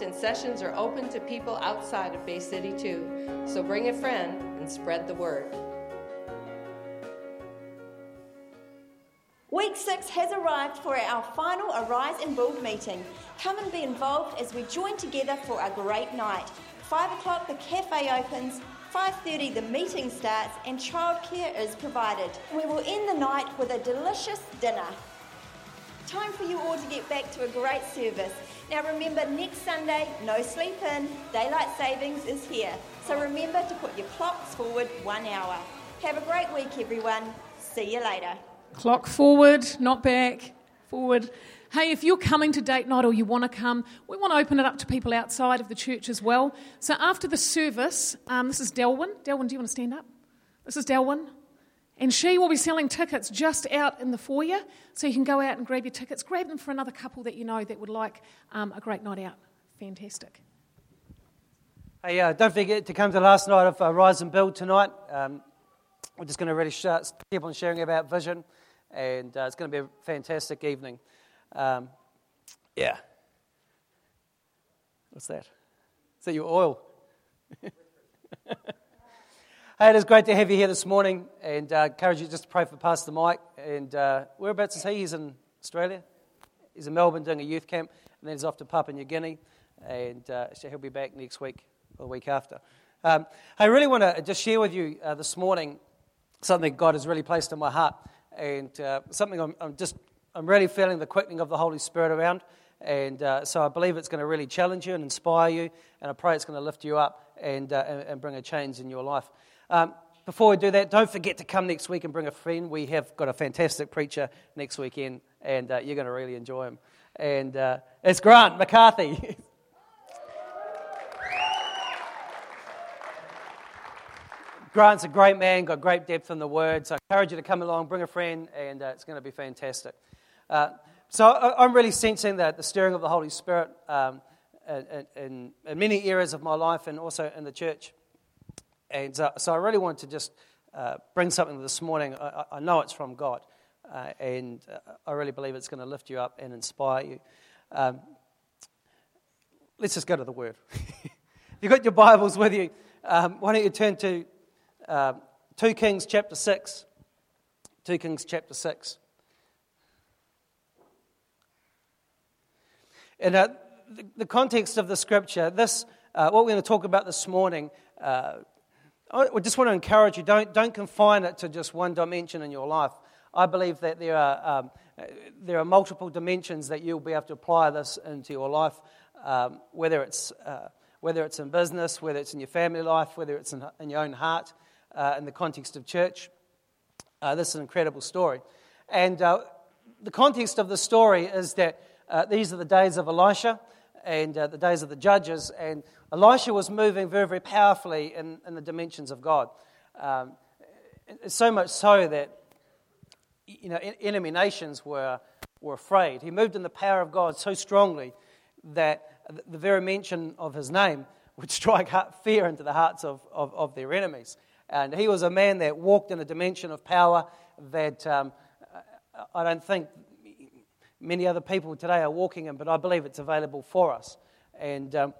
and sessions are open to people outside of Bay City too. So bring a friend and spread the word. Week six has arrived for our final Arise and Build meeting. Come and be involved as we join together for a great night. Five o'clock the cafe opens, 5.30 the meeting starts and childcare is provided. We will end the night with a delicious dinner. Time for you all to get back to a great service. Now remember, next Sunday, no sleep in, daylight savings is here. So remember to put your clocks forward one hour. Have a great week, everyone. See you later. Clock forward, not back, forward. Hey, if you're coming to date night or you want to come, we want to open it up to people outside of the church as well. So after the service, um, this is Delwyn. Delwyn, do you want to stand up? This is Delwyn. And she will be selling tickets just out in the foyer, so you can go out and grab your tickets. Grab them for another couple that you know that would like um, a great night out. Fantastic. Hey, uh, don't forget to come to the last night of uh, Rise and Build tonight. Um, we're just going to really keep on sharing about vision and uh, it's going to be a fantastic evening. Um, yeah. What's that? Is that your oil? hey, it is great to have you here this morning, and uh, encourage you just to pray for Pastor Mike. And uh, whereabouts is he? He's in Australia. He's in Melbourne doing a youth camp, and then he's off to Papua New Guinea, and uh, so he'll be back next week or the week after. Um, I really want to just share with you uh, this morning something God has really placed in my heart and uh, something I'm, I'm, just I'm really feeling the quickening of the Holy Spirit around. And uh, so I believe it's going to really challenge you and inspire you, and I pray it's going to lift you up and, uh, and, and, bring a change in your life. Um, before we do that, don't forget to come next week and bring a friend. We have got a fantastic preacher next weekend, and uh, you're going to really enjoy him. And uh, it's Grant McCarthy. Grant's a great man, got great depth in the word. So I encourage you to come along, bring a friend, and uh, it's going to be fantastic. Uh, so I, am really sensing that the stirring of the Holy Spirit um, in, in, in, many areas of my life and also in the church. And so, so I really want to just uh, bring something this morning. I, I know it's from God, uh, and uh, I really believe it's going to lift you up and inspire you. Um, let's just go to the Word. you've got your Bibles with you, um, why don't you turn to uh, 2 Kings chapter 6. 2 Kings chapter 6. In uh, the, the, context of the scripture, this, uh, what we're going to talk about this morning, uh, I just want to encourage you don't, don't confine it to just one dimension in your life. I believe that there are, um, there are multiple dimensions that you'll be able to apply this into your life, um, whether, it's, uh, whether it's in business, whether it's in your family life, whether it's in, in your own heart uh, in the context of church. Uh, this is an incredible story. And uh, the context of the story is that uh, these are the days of Elisha and uh, the days of the judges. And Elisha was moving very, very powerfully in, in the dimensions of God. Um, so much so that you know, enemy nations were, were afraid. He moved in the power of God so strongly that the very mention of his name would strike fear into the hearts of, of, of their enemies. And he was a man that walked in a dimension of power that um, I don't think many other people today are walking in, but I believe it's available for us. And um,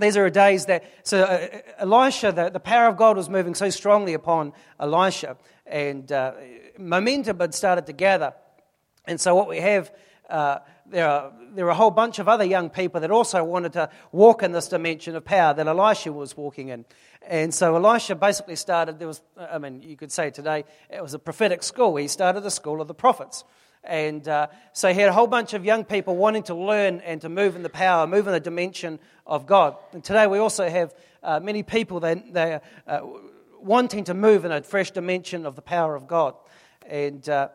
these are days that, so uh, Elisha, the, the power of God was moving so strongly upon Elisha, and uh, momentum had started to gather. And so what we have, uh, there, are, there are a whole bunch of other young people that also wanted to walk in this dimension of power that Elisha was walking in. And so Elisha basically started, there was, I mean, you could say today, it was a prophetic school. He started the school of the prophets. And uh, so he had a whole bunch of young people wanting to learn and to move in the power, move in the dimension of God. And today we also have uh, many people that they are uh, wanting to move in a fresh dimension of the power of God. And, uh,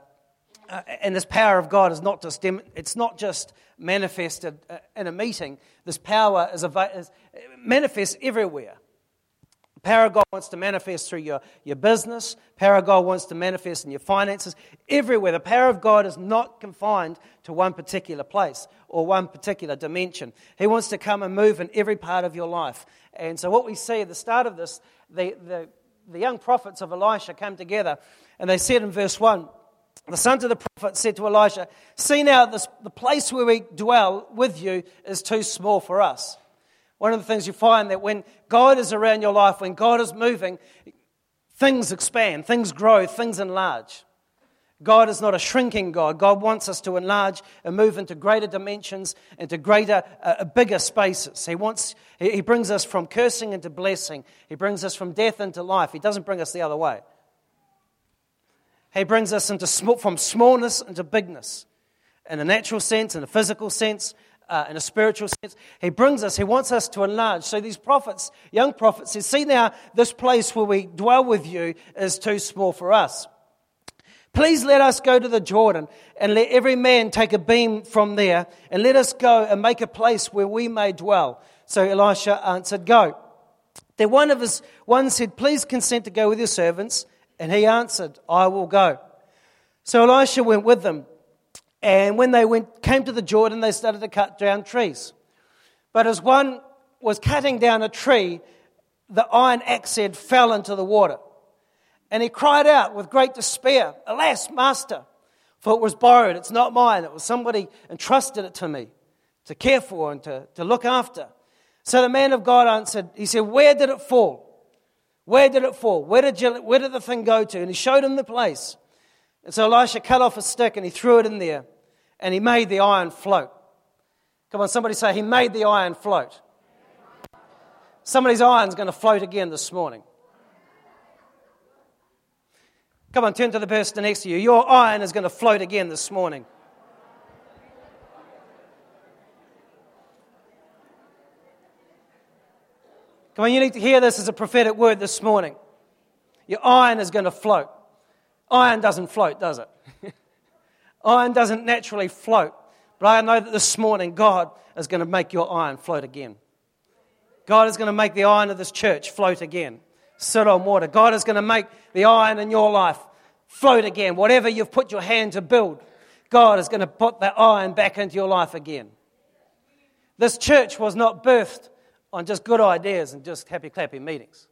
uh, and this power of God is not just, it's not just manifested in a meeting. This power is, is manifests everywhere. God wants to manifest through your, your business. God wants to manifest in your finances. Everywhere. The power of God is not confined to one particular place or one particular dimension. He wants to come and move in every part of your life. And so, what we see at the start of this, the, the, the young prophets of Elisha came together and they said in verse 1 the sons of the prophet said to Elisha, See now, this, the place where we dwell with you is too small for us. One of the things you find that when God is around your life, when God is moving, things expand, things grow, things enlarge. God is not a shrinking God. God wants us to enlarge and move into greater dimensions, into greater, uh, bigger spaces. He wants, he brings us from cursing into blessing. He brings us from death into life. He doesn't bring us the other way. He brings us into from smallness into bigness, in a natural sense, in a physical sense, uh, in a spiritual sense. He brings us, he wants us to enlarge. So these prophets, young prophets, says, See now, this place where we dwell with you is too small for us. Please let us go to the Jordan and let every man take a beam from there and let us go and make a place where we may dwell. So Elisha answered, Go. Then one of his one said, Please consent to go with your servants. And he answered, I will go. So Elisha went with them. And when they went, came to the Jordan, they started to cut down trees. But as one was cutting down a tree, the iron axe head fell into the water. And he cried out with great despair, Alas, master, for it was borrowed. It's not mine. It was somebody entrusted it to me to care for and to, to look after. So the man of God answered, He said, Where did it fall? Where did it fall? Where did, you, where did the thing go to? And he showed him the place. And so Elisha cut off a stick and he threw it in there and he made the iron float. Come on, somebody say, He made the iron float. Somebody's iron's going to float again this morning. Come on, turn to the person next to you. Your iron is going to float again this morning. Come on, you need to hear this as a prophetic word this morning. Your iron is going to float. Iron doesn't float, does it? iron doesn't naturally float. But I know that this morning God is going to make your iron float again. God is going to make the iron of this church float again sit on water. God is going to make the iron in your life float again. Whatever you've put your hand to build, God is going to put that iron back into your life again. This church was not birthed on just good ideas and just happy clappy meetings.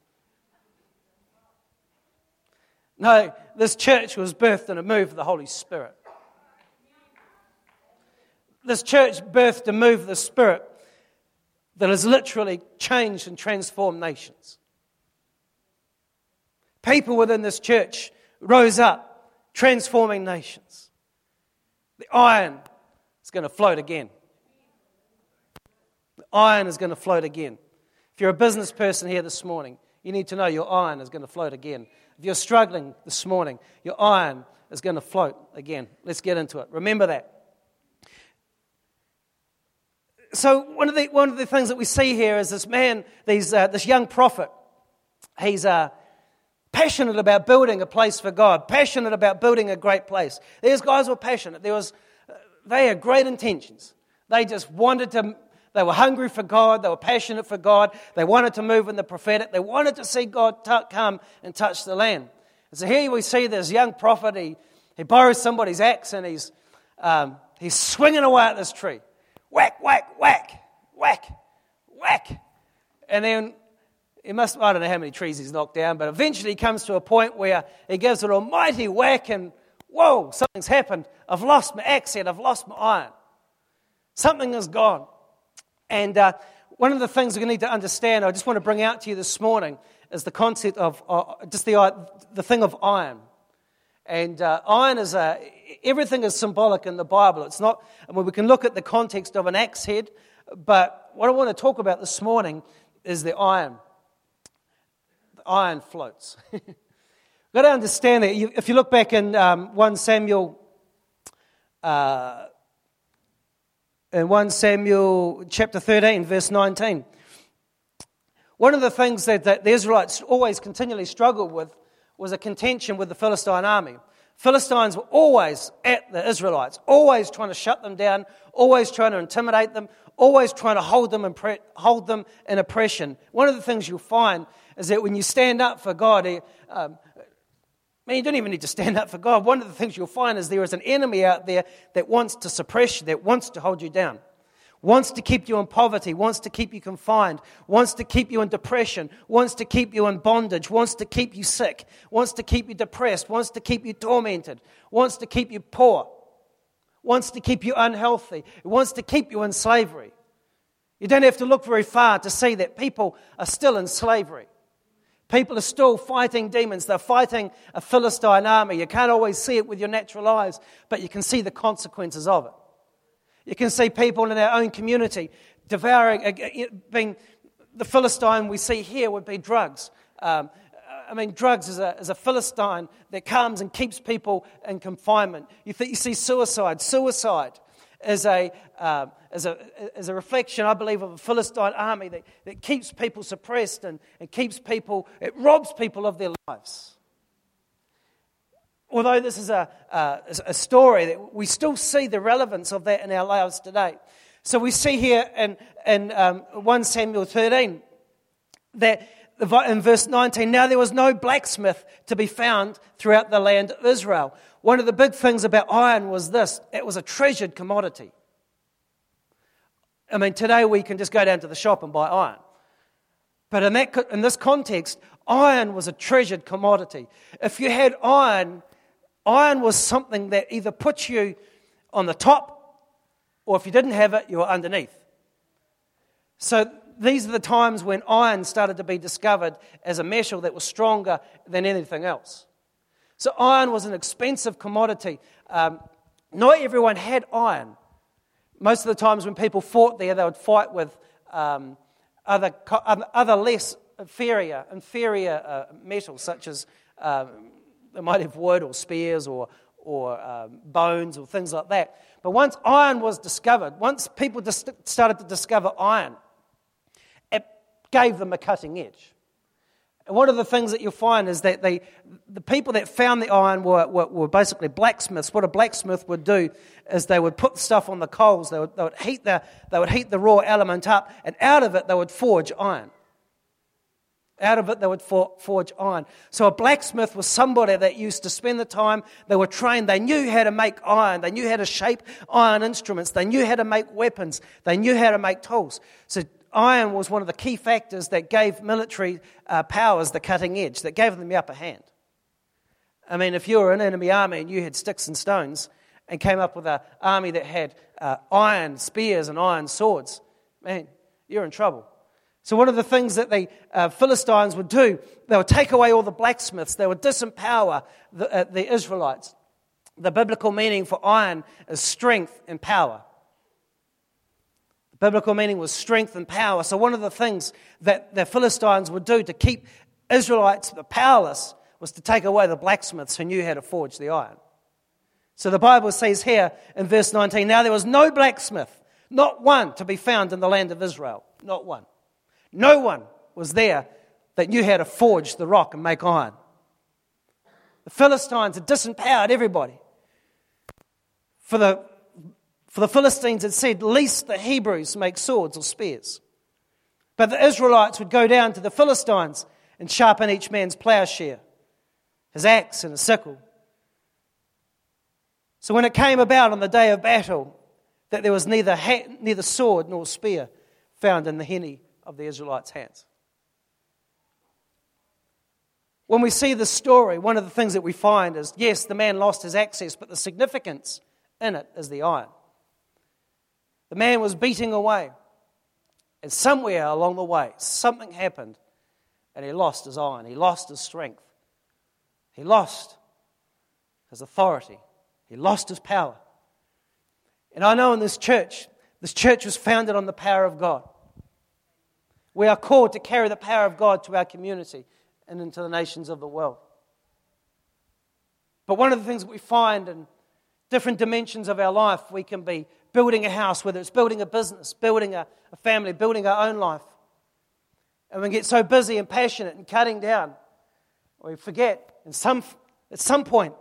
No, this church was birthed in a move of the Holy Spirit. This church birthed a move of the Spirit that has literally changed and transformed nations. People within this church rose up, transforming nations. The iron is going to float again. The iron is going to float again. If you're a business person here this morning, you need to know your iron is going to float again. If you're struggling this morning, your iron is going to float again. Let's get into it. Remember that. So, one of the, one of the things that we see here is this man, these, uh, this young prophet. He's, uh, passionate about building a place for God, passionate about building a great place. These guys were passionate. There was, they had great intentions. They just wanted to, they were hungry for God. They were passionate for God. They wanted to move in the prophetic. They wanted to see God t- come and touch the land. And so here we see this young prophet. He, he borrows somebody's axe and he's, um, he's swinging away at this tree. Whack, whack, whack, whack, whack. And then he must, I don't know how many trees he's knocked down, but eventually he comes to a point where he gives it a mighty whack and whoa, something's happened. I've lost my head, I've lost my iron. Something is gone. And uh, one of the things we need to understand, I just want to bring out to you this morning, is the concept of uh, just the, uh, the thing of iron. And uh, iron is a, everything is symbolic in the Bible. It's not, I mean, we can look at the context of an axe head, but what I want to talk about this morning is the iron The iron floats. You've got to understand that if you look back in um, 1 Samuel, uh, in 1 Samuel chapter 13, verse 19, one of the things that, that the Israelites always continually struggled with was a contention with the Philistine army. Philistines were always at the Israelites, always trying to shut them down, always trying to intimidate them, always trying to hold them in, pre- hold them in oppression. One of the things you'll find is that when you stand up for God, eh, um, Man, you don't even need to stand up for God. One of the things you'll find is there is an enemy out there that wants to suppress you, that wants to hold you down, wants to keep you in poverty, wants to keep you confined, wants to keep you in depression, wants to keep you in bondage, wants to keep you sick, wants to keep you depressed, wants to keep you tormented, wants to keep you poor, wants to keep you unhealthy, wants to keep you in slavery. You don't have to look very far to see that people are still in slavery. People are still fighting demons. They're fighting a Philistine army. You can't always see it with your natural eyes, but you can see the consequences of it. You can see people in our own community devouring, uh, being the Philistine we see here would be drugs. Um, I mean, drugs is a, is a Philistine that comes and keeps people in confinement. You, th- you see suicide. Suicide is a, uh, is, a, is a reflection, I believe, of a Philistine army that, that keeps people suppressed and, and keeps people, it robs people of their lives. Although this is a, uh, a story, that we still see the relevance of that in our lives today. So we see here in, in um, 1 Samuel 13 that in verse 19, now there was no blacksmith to be found throughout the land of Israel. One of the big things about iron was this it was a treasured commodity. I mean, today we can just go down to the shop and buy iron. But in, that, in this context, iron was a treasured commodity. If you had iron, iron was something that either put you on the top, or if you didn't have it, you were underneath. So these are the times when iron started to be discovered as a metal that was stronger than anything else. So, iron was an expensive commodity. Um, not everyone had iron. Most of the times when people fought there, they would fight with um, other, other less inferior, inferior uh, metals, such as um, they might have wood or spears or, or um, bones or things like that. But once iron was discovered, once people dis- started to discover iron, it gave them a cutting edge. And one of the things that you'll find is that they, the people that found the iron were, were, were, basically blacksmiths. What a blacksmith would do is they would put stuff on the coals, they would, they would, heat, the, they would heat the raw element up, and out of it they would forge iron. Out of it, they would forge iron. So, a blacksmith was somebody that used to spend the time, they were trained, they knew how to make iron, they knew how to shape iron instruments, they knew how to make weapons, they knew how to make tools. So, iron was one of the key factors that gave military uh, powers the cutting edge, that gave them the upper hand. I mean, if you were an enemy army and you had sticks and stones and came up with an army that had uh, iron spears and iron swords, man, you're in trouble. So, one of the things that the uh, Philistines would do, they would take away all the blacksmiths, they would disempower the, uh, the Israelites. The biblical meaning for iron is strength and power. The biblical meaning was strength and power. So, one of the things that the Philistines would do to keep Israelites powerless was to take away the blacksmiths who knew how to forge the iron. So, the Bible says here in verse 19 Now there was no blacksmith, not one to be found in the land of Israel. Not one. No one was there that knew how to forge the rock and make iron. The Philistines had disempowered everybody. For the for the Philistines had said, Least the Hebrews make swords or spears. But the Israelites would go down to the Philistines and sharpen each man's plowshare, his axe, and his sickle. So when it came about on the day of battle that there was neither, hat, neither sword nor spear found in the henny of the Israelites' hands. When we see this story, one of the things that we find is yes, the man lost his access, but the significance in it is the iron. The man was beating away. And somewhere along the way, something happened, and he lost his iron. He lost his strength. He lost his authority. He lost his power. And I know in this church, this church was founded on the power of God. We are called to carry the power of God to our community and into the nations of the world. But one of the things that we find in different dimensions of our life, we can be building a house, whether it's building a business, building a, a family, building our own life. And we get so busy and passionate and cutting down, we forget in some, at some point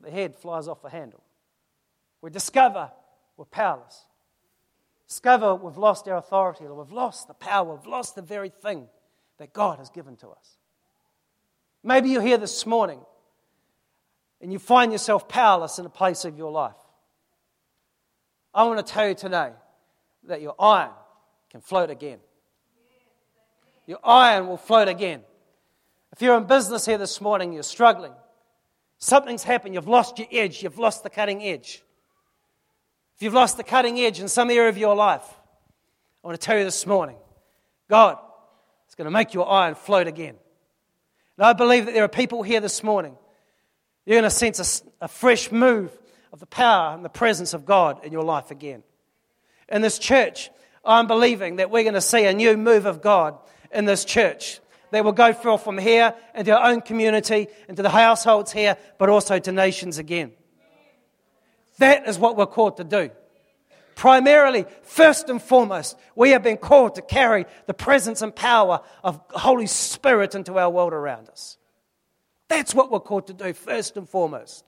the head flies off the handle. We discover we're powerless. Discover we've lost our authority, we've lost the power, we've lost the very thing that God has given to us. Maybe you're here this morning and you find yourself powerless in a place of your life, I want to tell you today that your iron can float again. Your iron will float again. If you're in business here this morning, you're struggling, something's happened, you've lost your edge, you've lost the cutting edge. If you've lost the cutting edge in some area of your life, I want to tell you this morning God is going to make your iron float again. And I believe that there are people here this morning, you're going to sense a, a fresh move of the power and the presence of God in your life again. In this church, I'm believing that we're going to see a new move of God in this church that will go forth from here into our own community, into the households here, but also to nations again. That is what we're called to do. Primarily, first and foremost, we have been called to carry the presence and power of Holy Spirit into our world around us. That's what we're called to do, first and foremost.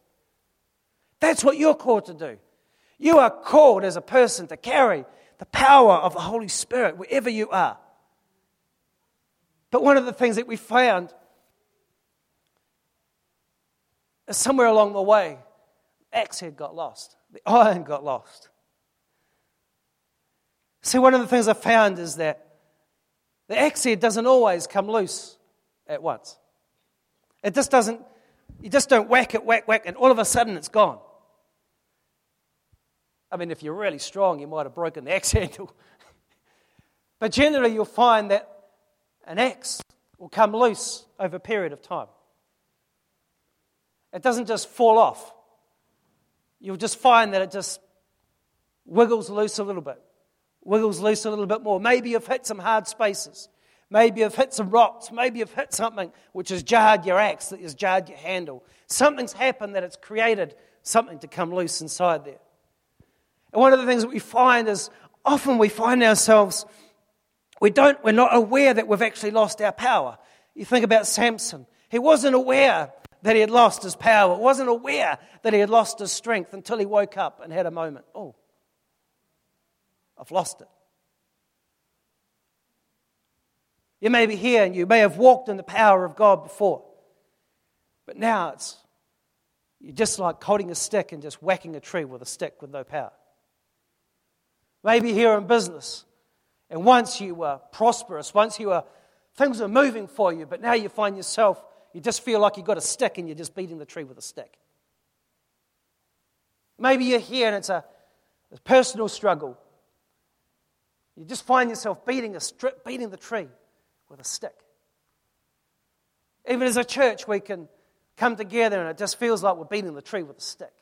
That's what you're called to do. You are called as a person to carry the power of the Holy Spirit wherever you are. But one of the things that we found is somewhere along the way, axe head got lost, the iron got lost. See, one of the things I found is that the axe head doesn't always come loose at once. It just doesn't, you just don't whack it, whack, whack, and all of a sudden it's gone. I mean, if you're really strong, you might have broken the axe handle. but generally, you'll find that an axe will come loose over a period of time. It doesn't just fall off. You'll just find that it just wiggles loose a little bit, wiggles loose a little bit more. Maybe you've hit some hard spaces. Maybe you've hit some rocks. Maybe you've hit something which has jarred your axe, that has jarred your handle. Something's happened that it's created something to come loose inside there. And one of the things that we find is often we find ourselves, we don't, we're not aware that we've actually lost our power. You think about Samson. He wasn't aware that he had lost his power, wasn't aware that he had lost his strength until he woke up and had a moment. Oh, I've lost it. You may be here and you may have walked in the power of God before, but now it's you're just like holding a stick and just whacking a tree with a stick with no power. Maybe here in business. And once you were prosperous, once you were, things were moving for you, but now you find yourself, you just feel like you've got a stick and you're just beating the tree with a stick. Maybe you're here and it's a, a personal struggle. You just find yourself beating, a strip, beating the tree with a stick. Even as a church, we can come together and it just feels like we're beating the tree with a stick.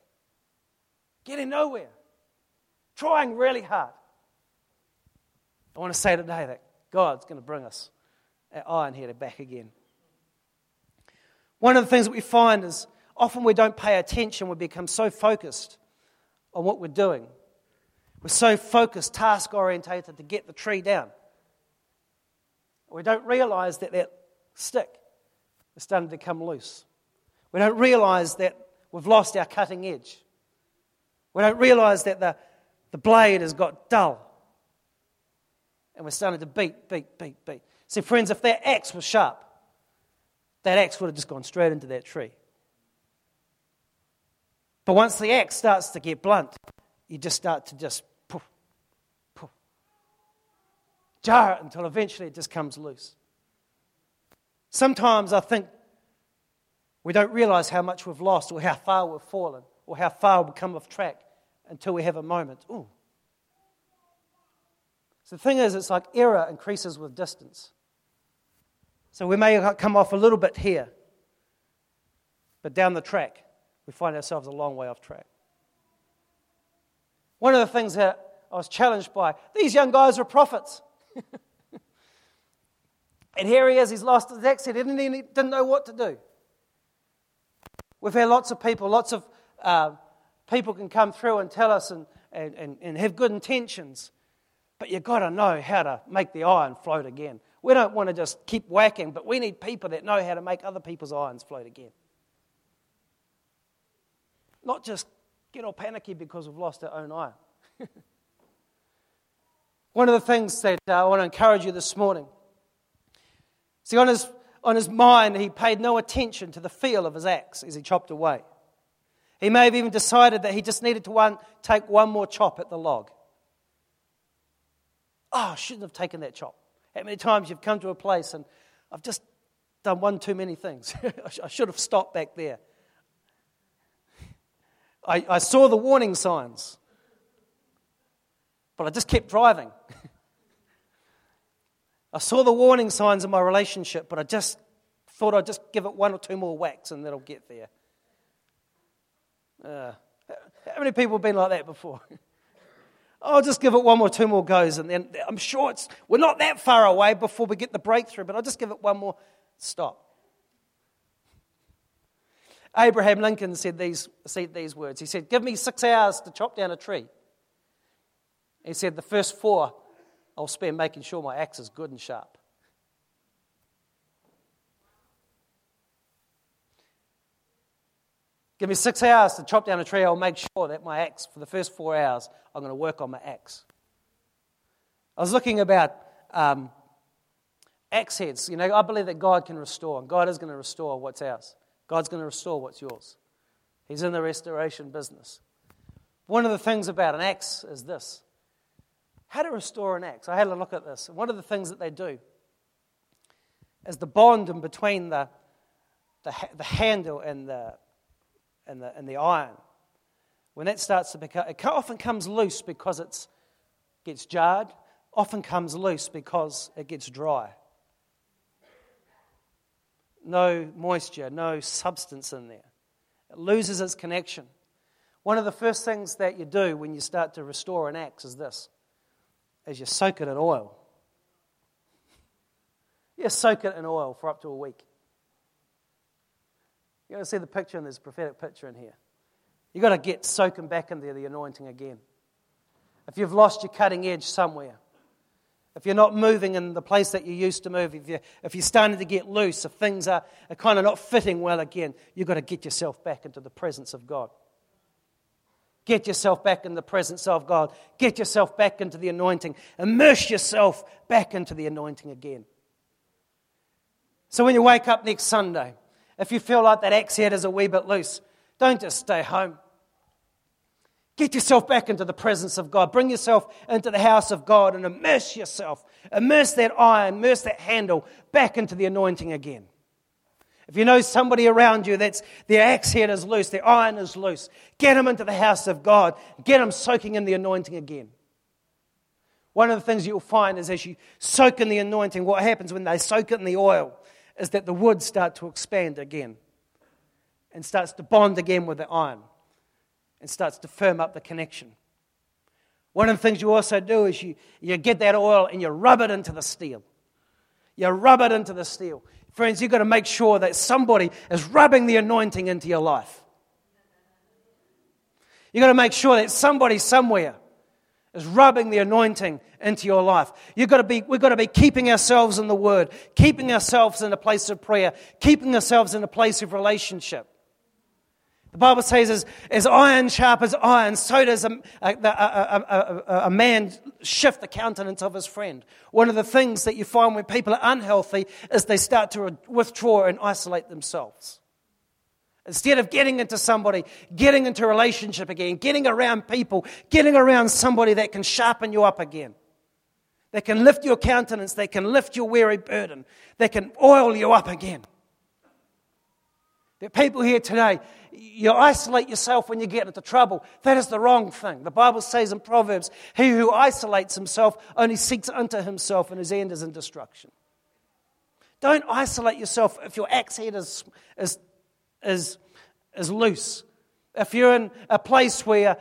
Getting nowhere trying really hard. I want to say today that God's going to bring us our iron here back again. One of the things that we find is often we don't pay attention, we become so focused on what we're doing. We're so focused, task orientated to get the tree down. We don't realize that that stick is starting to come loose. We don't realize that we've lost our cutting edge. We don't realize that the, the blade has got dull. And we're starting to beat, beat, beat, beat. See, friends, if that axe was sharp, that axe would have just gone straight into that tree. But once the axe starts to get blunt, you just start to just poof, poof, jar it until eventually it just comes loose. Sometimes I think we don't realize how much we've lost or how far we've fallen or how far we've come off track until we have a moment. Ooh. So the thing is, it's like error increases with distance. So we may come off a little bit here, but down the track, we find ourselves a long way off track. One of the things that I was challenged by these young guys are prophets. and here he is, he's lost his accent, and he didn't know what to do. We've had lots of people, lots of uh, people can come through and tell us and, and, and, and have good intentions, but you've got to know how to make the iron float again. We don't want to just keep whacking, but we need people that know how to make other people's irons float again. Not just get all panicky because we've lost our own iron. One of the things that uh, I want to encourage you this morning see, on his, on his mind, he paid no attention to the feel of his axe as he chopped away. He may have even decided that he just needed to one, take one more chop at the log. Oh, I shouldn't have taken that chop. How many times you've come to a place and I've just done one too many things. I should have stopped back there. I, I saw the warning signs. But I just kept driving. I saw the warning signs in my relationship, but I just thought I'd just give it one or two more whacks and that'll get there. Uh, how many people have been like that before? I'll just give it one or two more goes, and then I'm sure it's, we're not that far away before we get the breakthrough, but I'll just give it one more stop. Abraham Lincoln said these, said these words. He said, Give me six hours to chop down a tree. He said, The first four I'll spend making sure my axe is good and sharp. Give me six hours to chop down a tree. I'll make sure that my axe, for the first four hours, I'm going to work on my axe. I was looking about um, axe heads. You know, I believe that God can restore, and God is going to restore what's ours. God's going to restore what's yours. He's in the restoration business. One of the things about an axe is this how to restore an axe. I had a look at this. One of the things that they do is the bond in between the, the, the handle and the, and, the, the iron. When that starts to become, it often comes loose because it gets jarred, often comes loose because it gets dry. No moisture, no substance in there. It loses its connection. One of the first things that you do when you start to restore an axe is this is you soak it in oil. You soak it in oil for up to a week. You've got to see the picture, and there's a prophetic picture in here. You've got to get soaking back into the anointing again. If you've lost your cutting edge somewhere, if you're not moving in the place that you used to move, if you're, if you're starting to get loose, if things are, are kind of not fitting well again, you've got to get yourself back into the presence of God. Get yourself back in the presence of God. Get yourself back into the anointing. Immerse yourself back into the anointing again. So when you wake up next Sunday, if you feel like that axe head is a wee bit loose, don't just stay home. Get yourself back into the presence of God. Bring yourself into the house of God and immerse yourself. Immerse that iron, immerse that handle back into the anointing again. If you know somebody around you that's their axe head is loose, their iron is loose, get them into the house of God. Get them soaking in the anointing again. One of the things you'll find is as you soak in the anointing, what happens when they soak it in the oil is that the wood start to expand again and starts to bond again with the iron and starts to firm up the connection. One of the things you also do is you, you get that oil and you rub it into the steel. You rub it into the steel. Friends, you've got to make sure that somebody is rubbing the anointing into your life. You've got to make sure that somebody somewhere is rubbing the anointing into your life. You've got to be, we've got to be keeping ourselves in the Word, keeping ourselves in a place of prayer, keeping ourselves in a place of relationship. The Bible says, as, as iron sharpens iron, so does a, a, a, a, man shift the countenance of his friend. One of the things that you find when people are unhealthy is they start to withdraw and isolate themselves. Instead of getting into somebody, getting into a relationship again, getting around people, getting around somebody that can sharpen you up again, that can lift your countenance, that can lift your weary burden, that can oil you up again. There are people here today, you isolate yourself when you get into trouble. That is the wrong thing. The Bible says in Proverbs, he who isolates himself only seeks unto himself, and his end is in destruction. Don't isolate yourself if your axe head is, is, is, is loose. If you're in a place where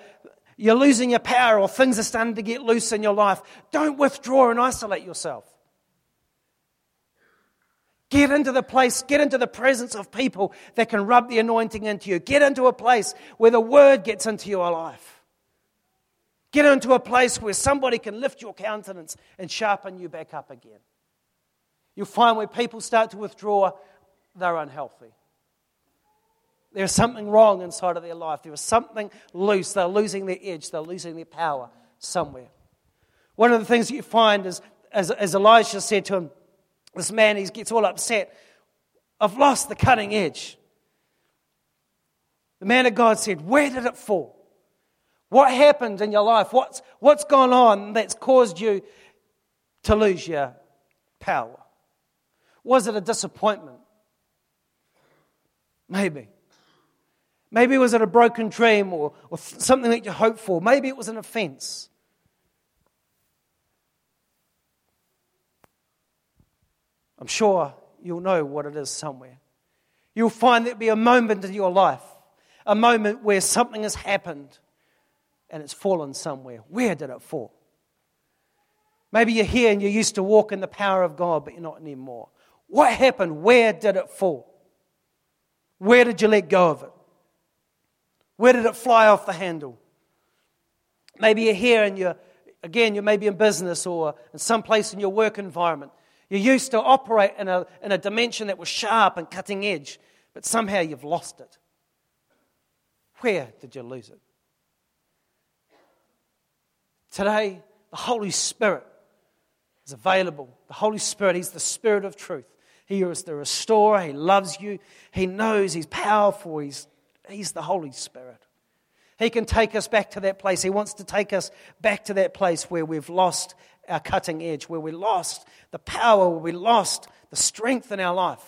you're losing your power or things are starting to get loose in your life, don't withdraw and isolate yourself. Get into the place, get into the presence of people that can rub the anointing into you. Get into a place where the word gets into your life. Get into a place where somebody can lift your countenance and sharpen you back up again. You'll find where people start to withdraw, they're unhealthy. There's something wrong inside of their life. There is something loose. They're losing their edge. They're losing their power somewhere. One of the things that you find is, as, as Elijah said to him, this man, he gets all upset. I've lost the cutting edge. The man of God said, Where did it fall? What happened in your life? What's, what's gone on that's caused you to lose your power? Was it a disappointment? Maybe. Maybe it was at a broken dream or, or something that you hoped for. Maybe it was an offense. I'm sure you'll know what it is somewhere. You'll find there'll be a moment in your life, a moment where something has happened and it's fallen somewhere. Where did it fall? Maybe you're here and you used to walk in the power of God, but you're not anymore. What happened? Where did it fall? Where did you let go of it? Where did it fly off the handle? Maybe you're here and you're, again, you may be in business or in some place in your work environment. You used to operate in a, in a dimension that was sharp and cutting edge, but somehow you've lost it. Where did you lose it? Today, the Holy Spirit is available. The Holy Spirit, He's the Spirit of truth. He is the restorer. He loves you. He knows He's powerful. He's, he's the Holy Spirit. He can take us back to that place. He wants to take us back to that place where we've lost our cutting edge, where we lost the power, where we lost the strength in our life.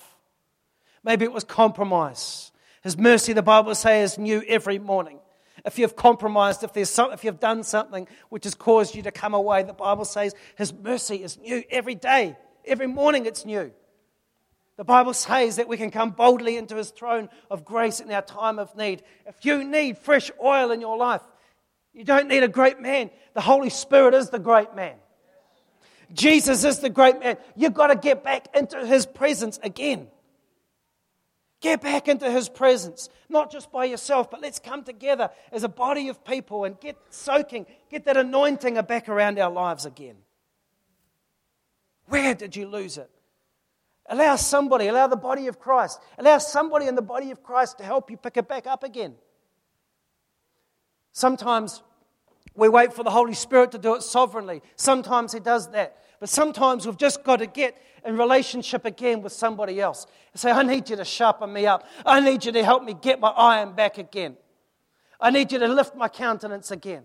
Maybe it was compromise. His mercy, the Bible says, is new every morning. If you've compromised, if, there's some, if you've done something which has caused you to come away, the Bible says His mercy is new every day. Every morning it's new. The Bible says that we can come boldly into His throne of grace in our time of need. If you need fresh oil in your life, you don't need a great man. The Holy Spirit is the great man. Jesus is the great man. You've got to get back into His presence again. Get back into His presence, not just by yourself, but let's come together as a body of people and get soaking, get that anointing back around our lives again. Where did you lose it? Allow somebody, allow the body of Christ, allow somebody in the body of Christ to help you pick it back up again. Sometimes we wait for the Holy Spirit to do it sovereignly. Sometimes He does that. But sometimes we've just got to get in relationship again with somebody else and say, I need you to sharpen me up. I need you to help me get my iron back again. I need you to lift my countenance again.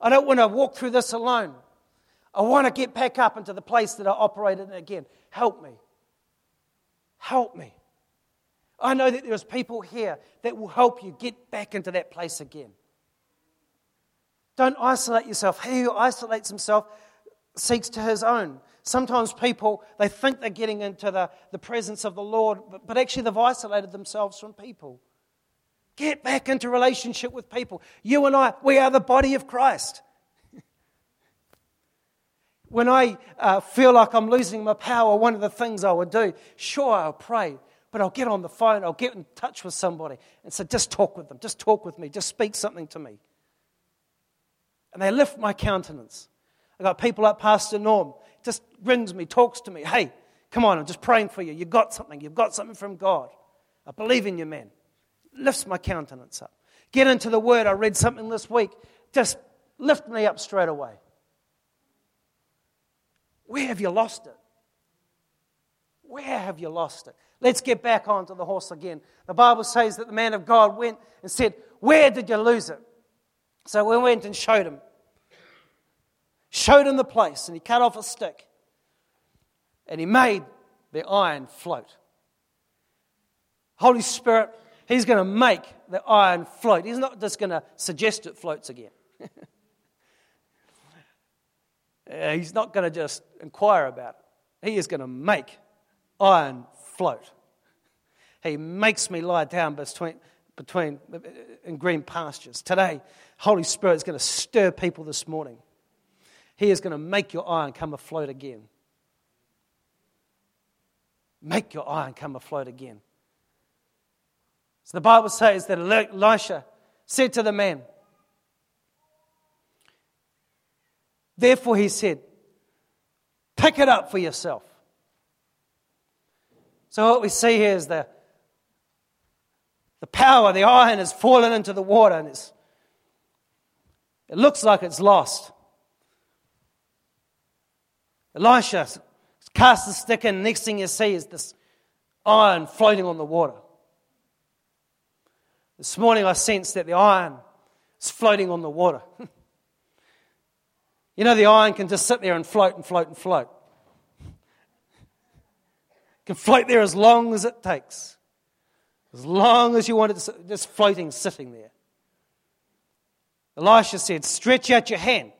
I don't want to walk through this alone. I want to get back up into the place that I operated in again. Help me. Help me. I know that there's people here that will help you get back into that place again. Don't isolate yourself. He who isolates himself seeks to his own. Sometimes people, they think they're getting into the, the presence of the Lord, but, but actually they've isolated themselves from people. Get back into relationship with people. You and I, we are the body of Christ. When I uh, feel like I'm losing my power, one of the things I would do, sure, I'll pray, but I'll get on the phone, I'll get in touch with somebody and say, just talk with them, just talk with me, just speak something to me. And they lift my countenance. I've got people like Pastor Norm, just rings me, talks to me, hey, come on, I'm just praying for you. You've got something, you've got something from God. I believe in you, man. Lifts my countenance up. Get into the Word. I read something this week, just lift me up straight away. Where have you lost it? Where have you lost it? Let's get back onto the horse again. The Bible says that the man of God went and said, Where did you lose it? So we went and showed him. Showed him the place, and he cut off a stick. And he made the iron float. Holy Spirit, He's going to make the iron float. He's not just going to suggest it floats again. Uh, he's not going to just inquire about it. He is going to make iron float. He makes me lie down between, between uh, in green pastures. Today, Holy Spirit is going to stir people this morning. He is going to make your iron come afloat again. Make your iron come afloat again. So the Bible says that Elisha said to the man, Therefore, he said, Pick it up for yourself. So, what we see here is the, the power, the iron has fallen into the water and it's, it looks like it's lost. Elisha casts the stick in, next thing you see is this iron floating on the water. This morning I sensed that the iron is floating on the water. You know, the iron can just sit there and float and float and float. It can float there as long as it takes. As long as you want it to, just floating, sitting there. Elisha said, Stretch out your hand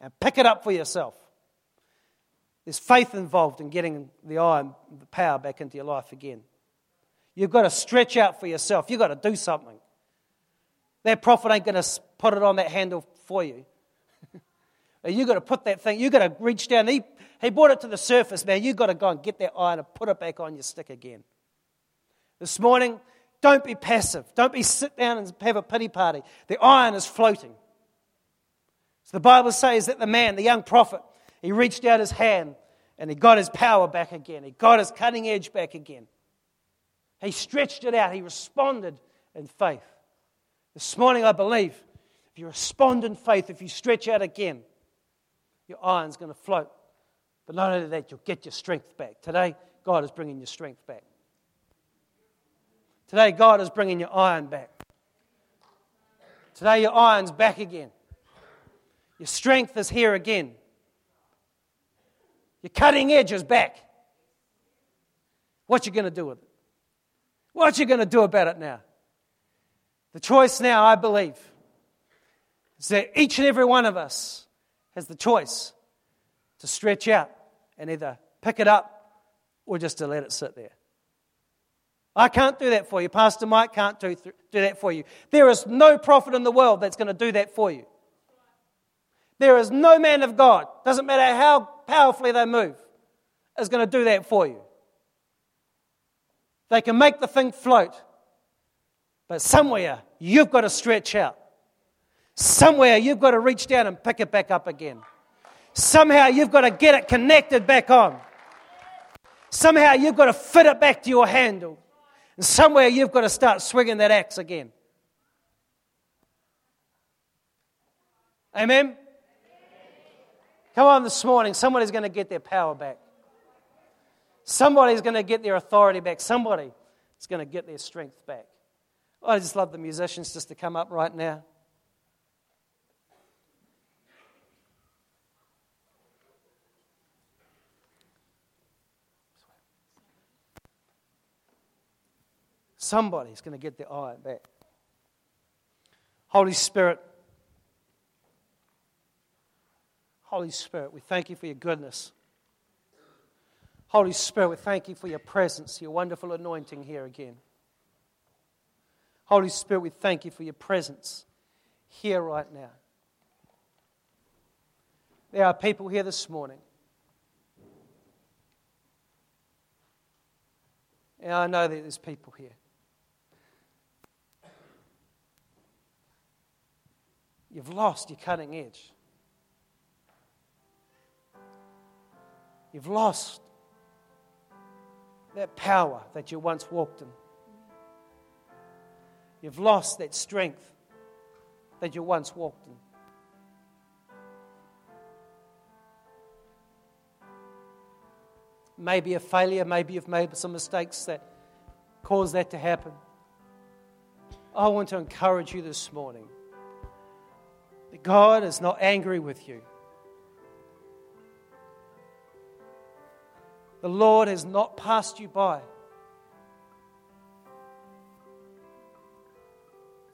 and pick it up for yourself. There's faith involved in getting the iron, the power back into your life again. You've got to stretch out for yourself. You've got to do something. That prophet ain't going to put it on that handle for you. You've got to put that thing, you've got to reach down. He, he brought it to the surface, man. You've got to go and get that iron and put it back on your stick again. This morning, don't be passive. Don't be sit down and have a pity party. The iron is floating. So the Bible says that the man, the young prophet, he reached out his hand and he got his power back again. He got his cutting edge back again. He stretched it out. He responded in faith. This morning, I believe if you respond in faith, if you stretch out again, your iron's going to float. But not only that, you'll get your strength back. Today, God is bringing your strength back. Today, God is bringing your iron back. Today, your iron's back again. Your strength is here again. Your cutting edge is back. What you going to do with it? What you going to do about it now? The choice now, I believe, is that each and every one of us has the choice to stretch out and either pick it up or just to let it sit there. I can't do that for you. Pastor Mike can't do, do that for you. There is no prophet in the world that's going to do that for you. There is no man of God, doesn't matter how powerfully they move, is going to do that for you. They can make the thing float, but somewhere you've got to stretch out. Somewhere you've got to reach down and pick it back up again. Somehow you've got to get it connected back on. Somehow you've got to fit it back to your handle. And somewhere you've got to start swinging that axe again. Amen? Come on this morning, somebody's going to get their power back. Somebody's going to get their authority back. Somebody is going to get their strength back. I just love the musicians just to come up right now. Somebody's going to get their eye back. Holy Spirit, Holy Spirit, we thank you for your goodness. Holy Spirit, we thank you for your presence, your wonderful anointing here again. Holy Spirit, we thank you for your presence here right now. There are people here this morning. And I know that there's people here. You've lost your cutting edge. You've lost that power that you once walked in. You've lost that strength that you once walked in. Maybe a failure, maybe you've made some mistakes that caused that to happen. I want to encourage you this morning that God is not angry with you. The Lord has not passed you by.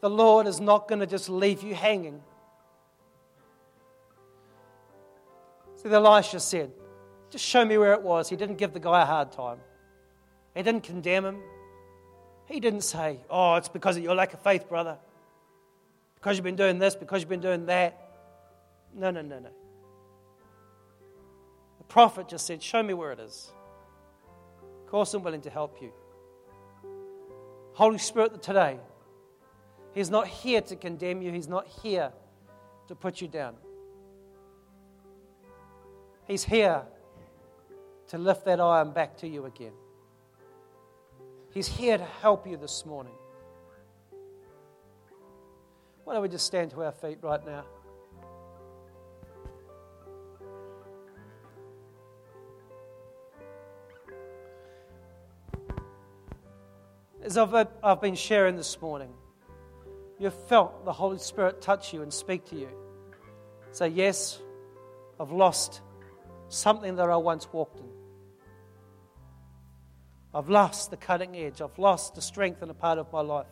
The Lord is not going to just leave you hanging. See, Elisha said, Just show me where it was. He didn't give the guy a hard time, he didn't condemn him. He didn't say, Oh, it's because of your lack of faith, brother. Because you've been doing this, because you've been doing that. No, no, no, no. The prophet just said, Show me where it is. Of course, I'm willing to help you. Holy Spirit, today, He's not here to condemn you, He's not here to put you down. He's here to lift that iron back to you again. He's here to help you this morning. Why don't we just stand to our feet right now? as I've, uh, I've been sharing this morning, you've felt the Holy Spirit touch you and speak to you. Say, Yes, I've lost something that I once walked in. I've lost the cutting edge. I've lost the strength in a part of my life.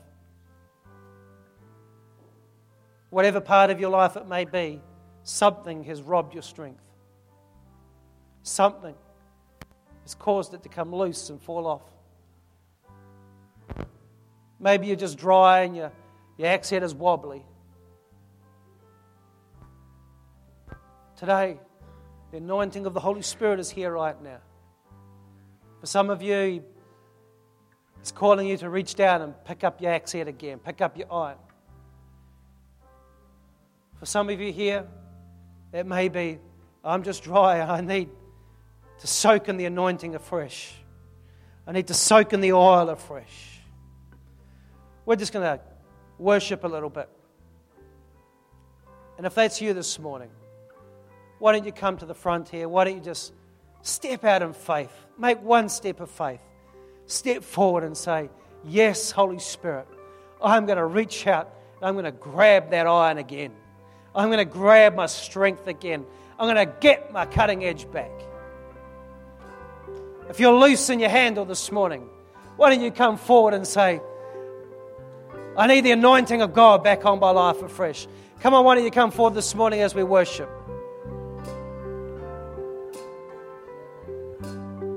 Whatever part of your life it may be, something has robbed your strength. Something has caused it to come loose and fall off. Maybe you're just dry and your, your head is wobbly. Today, the anointing of the Holy Spirit is here right now. For some of you, He's calling you to reach down and pick up your axe head again, pick up your iron. For some of you here, it may be, I'm just dry I need to soak in the anointing afresh. I need to soak in the oil afresh. We're just going to worship a little bit. And if that's you this morning, why don't you come to the front here? Why don't you just step out in faith? Make one step of faith. Step forward and say, Yes, Holy Spirit, I'm going to reach out I'm going to grab that iron again. I'm going to grab my strength again. I'm going to get my cutting edge back. If you're loose in your handle this morning, why don't you come forward and say, I need the anointing of God back on my life afresh. Come on, why don't you come forward this morning as we worship?